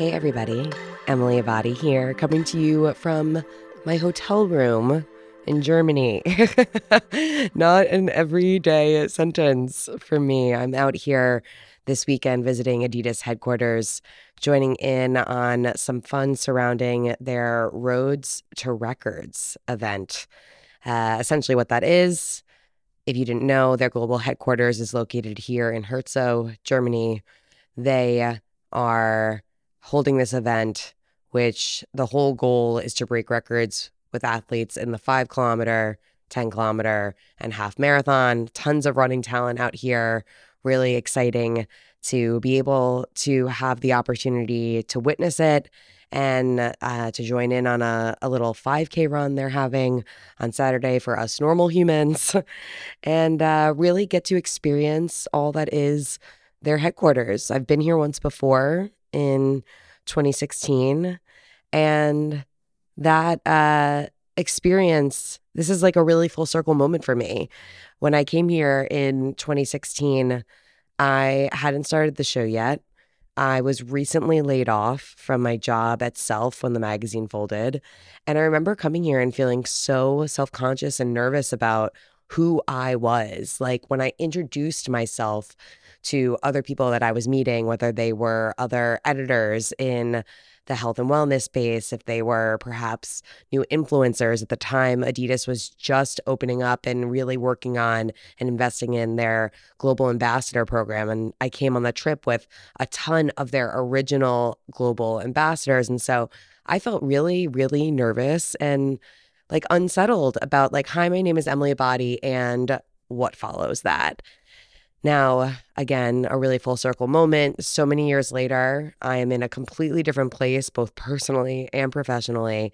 Hey, everybody. Emily Abbate here, coming to you from my hotel room in Germany. Not an everyday sentence for me. I'm out here this weekend visiting Adidas headquarters, joining in on some fun surrounding their Roads to Records event. Uh, essentially, what that is, if you didn't know, their global headquarters is located here in Herzog, Germany. They are holding this event, which the whole goal is to break records with athletes in the five kilometer, 10 kilometer, and half marathon. Tons of running talent out here. Really exciting to be able to have the opportunity to witness it and uh, to join in on a, a little 5K run they're having on Saturday for us normal humans and uh, really get to experience all that is their headquarters. I've been here once before in 2016. And that uh, experience, this is like a really full circle moment for me. When I came here in 2016, I hadn't started the show yet. I was recently laid off from my job at Self when the magazine folded. And I remember coming here and feeling so self conscious and nervous about who I was. Like when I introduced myself to other people that I was meeting, whether they were other editors in the health and wellness space, if they were perhaps new influencers at the time, Adidas was just opening up and really working on and investing in their global ambassador program. And I came on the trip with a ton of their original global ambassadors. And so I felt really, really nervous and like unsettled about like, hi, my name is Emily Abbate and what follows that. Now, again, a really full circle moment. So many years later, I am in a completely different place, both personally and professionally.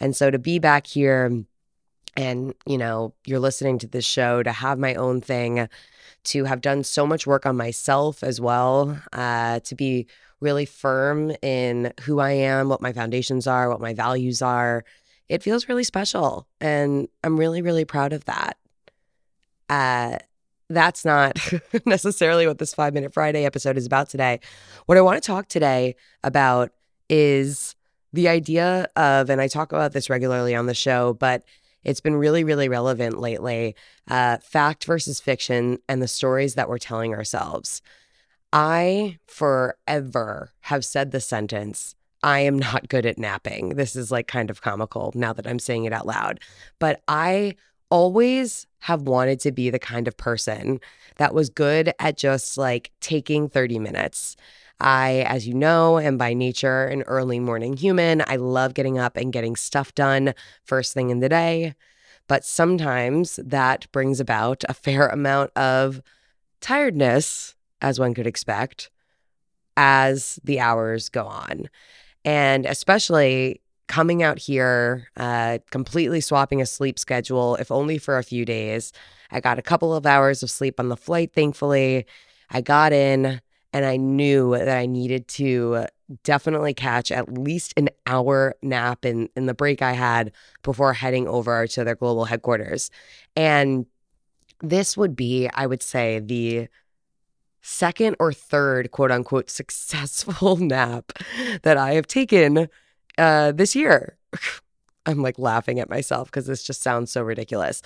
And so to be back here and, you know, you're listening to this show, to have my own thing, to have done so much work on myself as well, uh, to be really firm in who I am, what my foundations are, what my values are, it feels really special. And I'm really, really proud of that. Uh, that's not necessarily what this five minute Friday episode is about today. What I want to talk today about is the idea of, and I talk about this regularly on the show, but it's been really, really relevant lately uh, fact versus fiction and the stories that we're telling ourselves. I forever have said the sentence, I am not good at napping. This is like kind of comical now that I'm saying it out loud. But I always have wanted to be the kind of person that was good at just like taking 30 minutes. I, as you know, am by nature an early morning human. I love getting up and getting stuff done first thing in the day. But sometimes that brings about a fair amount of tiredness, as one could expect, as the hours go on. And especially coming out here, uh, completely swapping a sleep schedule, if only for a few days. I got a couple of hours of sleep on the flight, thankfully. I got in and I knew that I needed to definitely catch at least an hour nap in, in the break I had before heading over to their global headquarters. And this would be, I would say, the second or third quote unquote successful nap that I have taken uh, this year. I'm like laughing at myself because this just sounds so ridiculous.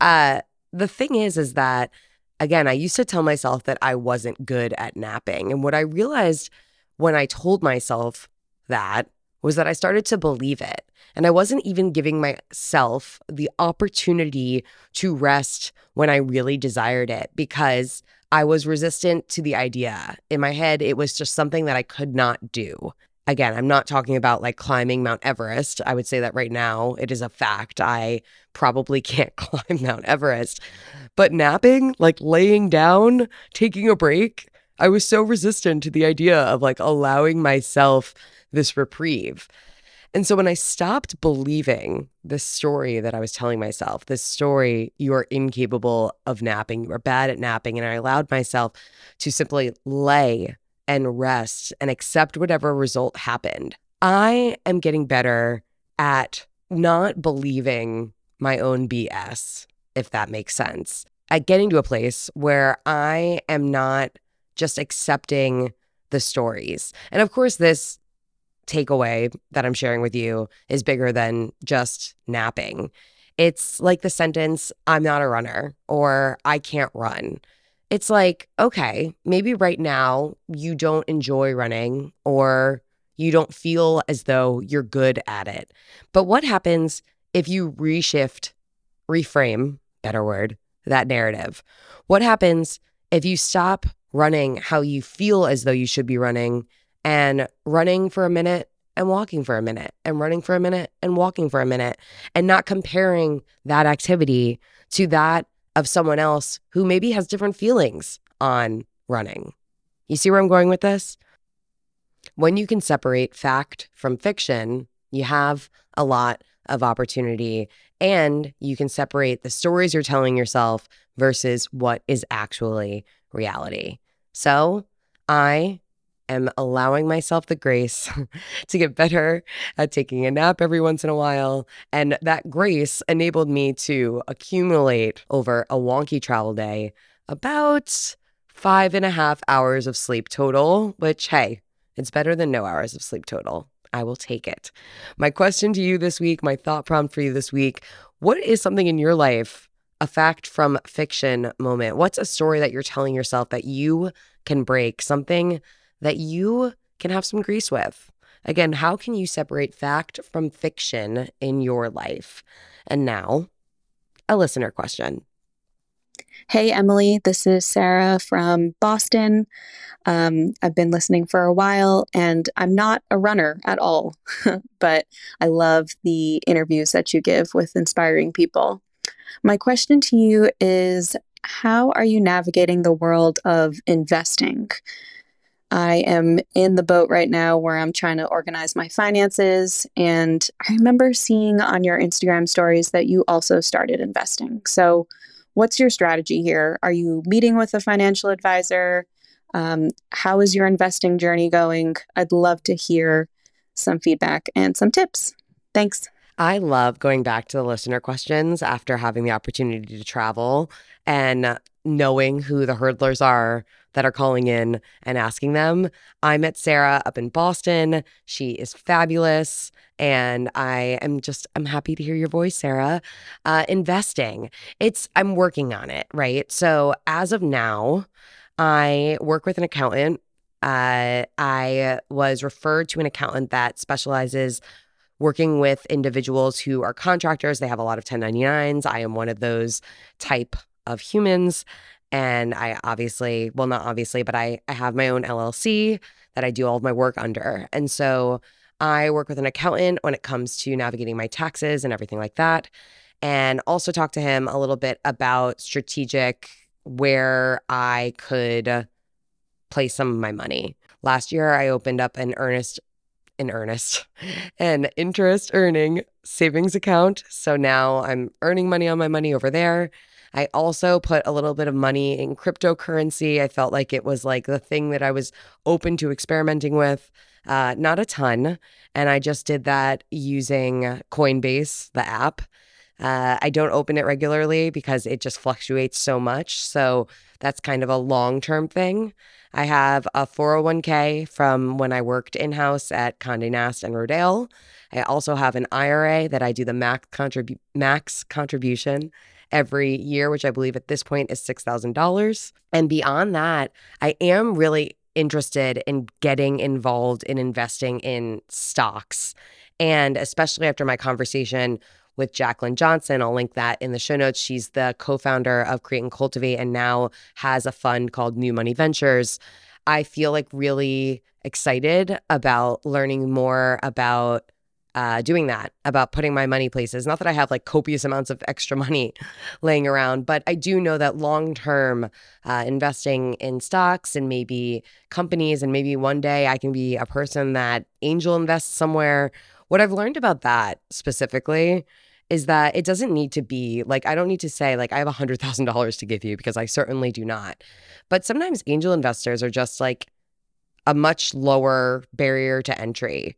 Uh, the thing is, is that again, I used to tell myself that I wasn't good at napping. And what I realized when I told myself that was that I started to believe it. And I wasn't even giving myself the opportunity to rest when I really desired it because I was resistant to the idea. In my head, it was just something that I could not do. Again, I'm not talking about like climbing Mount Everest. I would say that right now it is a fact. I probably can't climb Mount Everest. But napping, like laying down, taking a break, I was so resistant to the idea of like allowing myself this reprieve. And so when I stopped believing this story that I was telling myself, this story, you are incapable of napping, you are bad at napping, and I allowed myself to simply lay and rest and accept whatever result happened, I am getting better at not believing my own BS, if that makes sense. At getting to a place where I am not just accepting the stories. And of course, this takeaway that I'm sharing with you is bigger than just napping. It's like the sentence, I'm not a runner or I can't run. It's like, okay, maybe right now you don't enjoy running or you don't feel as though you're good at it. But what happens if you reshift, reframe, better word, that narrative? What happens if you stop running how you feel as though you should be running and running for a minute and walking for a minute and running for a minute and walking for a minute and not comparing that activity to that of someone else who maybe has different feelings on running. You see where I'm going with this? When you can separate fact from fiction, you have a lot of opportunity and you can separate the stories you're telling yourself versus what is actually reality. So I am allowing myself the grace to get better at taking a nap every once in a while. And that grace enabled me to accumulate over a wonky travel day about five and a half hours of sleep total, which, hey, it's better than no hours of sleep total. I will take it. My question to you this week, my thought prompt for you this week what is something in your life, a fact from fiction moment? What's a story that you're telling yourself that you can break? Something that you can have some grease with. Again, how can you separate fact from fiction in your life? And now, a listener question. Hey, Emily, this is Sarah from Boston. Um, I've been listening for a while and I'm not a runner at all, but I love the interviews that you give with inspiring people. My question to you is How are you navigating the world of investing? I am in the boat right now where I'm trying to organize my finances. And I remember seeing on your Instagram stories that you also started investing. So, what's your strategy here? Are you meeting with a financial advisor? Um, how is your investing journey going? I'd love to hear some feedback and some tips. Thanks. I love going back to the listener questions after having the opportunity to travel and knowing who the hurdlers are that are calling in and asking them. I met Sarah up in Boston. She is fabulous. And I am just, I'm happy to hear your voice, Sarah. Uh, investing, it's, I'm working on it, right? So as of now, I work with an accountant. Uh, I was referred to an accountant that specializes working with individuals who are contractors. They have a lot of 1099s. I am one of those type of humans. And I obviously, well, not obviously, but I, I have my own LLC that I do all of my work under. And so I work with an accountant when it comes to navigating my taxes and everything like that. And also talk to him a little bit about strategic where I could place some of my money. Last year, I opened up an earnest, an earnest, an interest earning savings account. So now I'm earning money on my money over there. I also put a little bit of money in cryptocurrency. I felt like it was like the thing that I was open to experimenting with. Uh, not a ton. And I just did that using Coinbase, the app. Uh, I don't open it regularly because it just fluctuates so much. So that's kind of a long term thing. I have a 401k from when I worked in house at Conde Nast and Rodale. I also have an IRA that I do the max, contribu- max contribution every year, which I believe at this point is $6,000. And beyond that, I am really interested in getting involved in investing in stocks. And especially after my conversation with Jaclyn Johnson, I'll link that in the show notes. She's the co founder of Create and Cultivate and now has a fund called New Money Ventures. I feel like really excited about learning more about uh, doing that about putting my money places. Not that I have like copious amounts of extra money laying around, but I do know that long term uh, investing in stocks and maybe companies, and maybe one day I can be a person that angel invests somewhere. What I've learned about that specifically is that it doesn't need to be like, I don't need to say, like, I have $100,000 to give you because I certainly do not. But sometimes angel investors are just like a much lower barrier to entry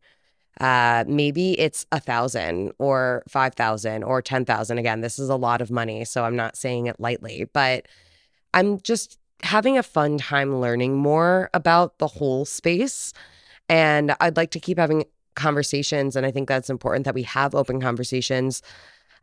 uh, maybe it's a thousand or five thousand or ten thousand. Again, this is a lot of money, so I'm not saying it lightly, but I'm just having a fun time learning more about the whole space. And I'd like to keep having conversations. And I think that's important that we have open conversations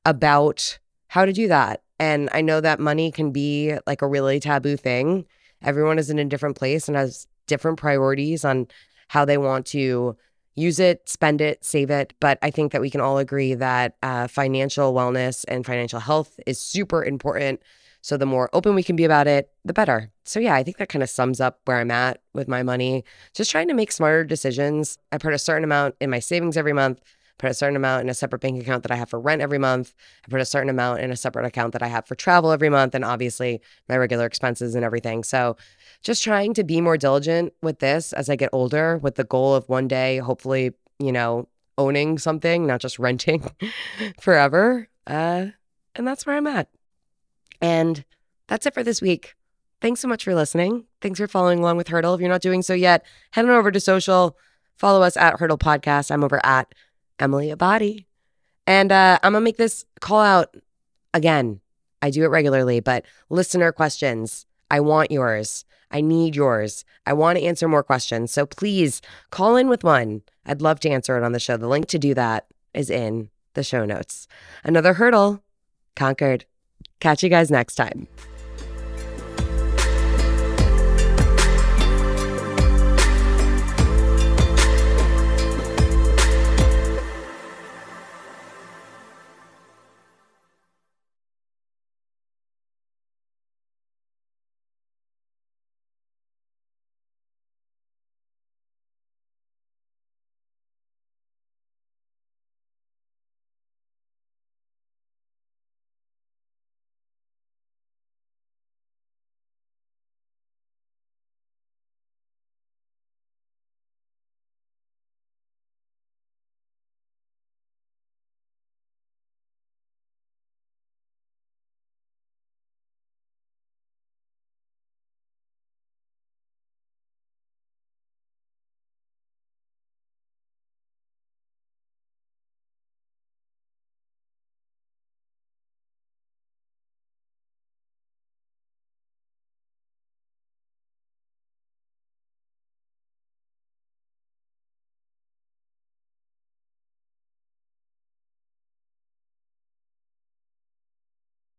about how to do that. And I know that money can be like a really taboo thing. Everyone is in a different place and has different priorities on how they want to use it, spend it, save it. But I think that we can all agree that uh, financial wellness and financial health is super important. So the more open we can be about it, the better. So yeah, I think that kind of sums up where I'm at with my money. Just trying to make smarter decisions. I put a certain amount in my savings every month put a certain amount in a separate bank account that I have for rent every month. I put a certain amount in a separate account that I have for travel every month, and obviously my regular expenses and everything. So, just trying to be more diligent with this as I get older, with the goal of one day, hopefully, you know, owning something, not just renting forever. Uh, and that's where I'm at. And that's it for this week. Thanks so much for listening. Thanks for following along with Hurdle. If you're not doing so yet, head on over to social. Follow us at Hurdle Podcast. I'm over at Emily Abbate. And uh, I'm going to make this call out again. I do it regularly, but listener questions. I want yours. I need yours. I want to answer more questions. So please call in with one. I'd love to answer it on the show. The link to do that is in the show notes. Another hurdle conquered. Catch you guys next time.